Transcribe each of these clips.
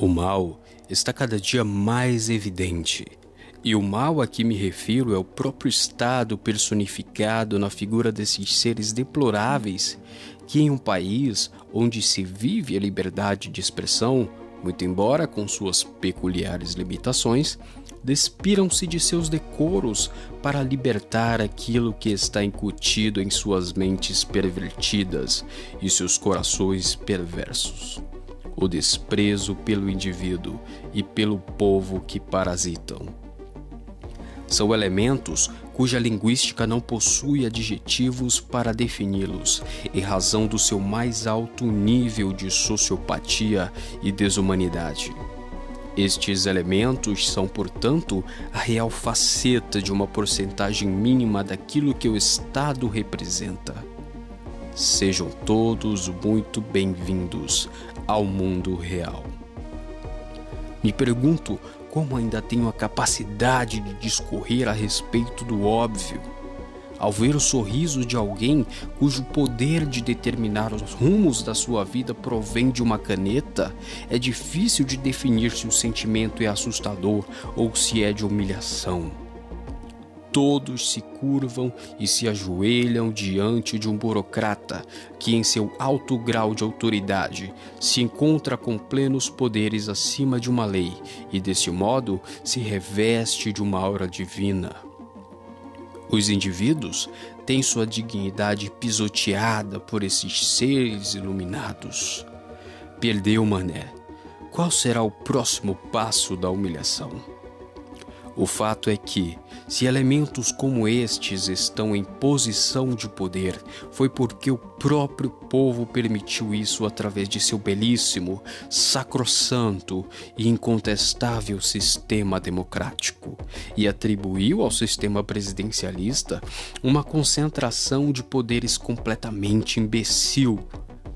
O mal está cada dia mais evidente. E o mal a que me refiro é o próprio Estado personificado na figura desses seres deploráveis que, em um país onde se vive a liberdade de expressão, muito embora com suas peculiares limitações, despiram-se de seus decoros para libertar aquilo que está incutido em suas mentes pervertidas e seus corações perversos o desprezo pelo indivíduo e pelo povo que parasitam. São elementos cuja linguística não possui adjetivos para defini-los, em razão do seu mais alto nível de sociopatia e desumanidade. Estes elementos são, portanto, a real faceta de uma porcentagem mínima daquilo que o Estado representa. Sejam todos muito bem-vindos ao mundo real. Me pergunto como ainda tenho a capacidade de discorrer a respeito do óbvio. Ao ver o sorriso de alguém cujo poder de determinar os rumos da sua vida provém de uma caneta, é difícil de definir se o sentimento é assustador ou se é de humilhação todos se curvam e se ajoelham diante de um burocrata que, em seu alto grau de autoridade, se encontra com plenos poderes acima de uma lei e, desse modo, se reveste de uma aura divina. Os indivíduos têm sua dignidade pisoteada por esses seres iluminados. Perdeu Mané. Qual será o próximo passo da humilhação? O fato é que, se elementos como estes estão em posição de poder, foi porque o próprio povo permitiu isso através de seu belíssimo, sacrossanto e incontestável sistema democrático, e atribuiu ao sistema presidencialista uma concentração de poderes completamente imbecil,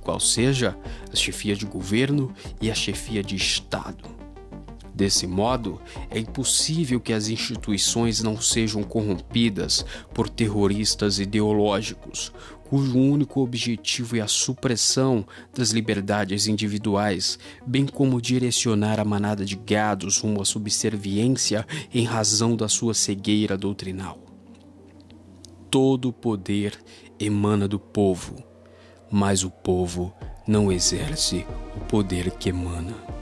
qual seja a chefia de governo e a chefia de Estado. Desse modo, é impossível que as instituições não sejam corrompidas por terroristas ideológicos, cujo único objetivo é a supressão das liberdades individuais, bem como direcionar a manada de gados rumo à subserviência em razão da sua cegueira doutrinal. Todo o poder emana do povo, mas o povo não exerce o poder que emana.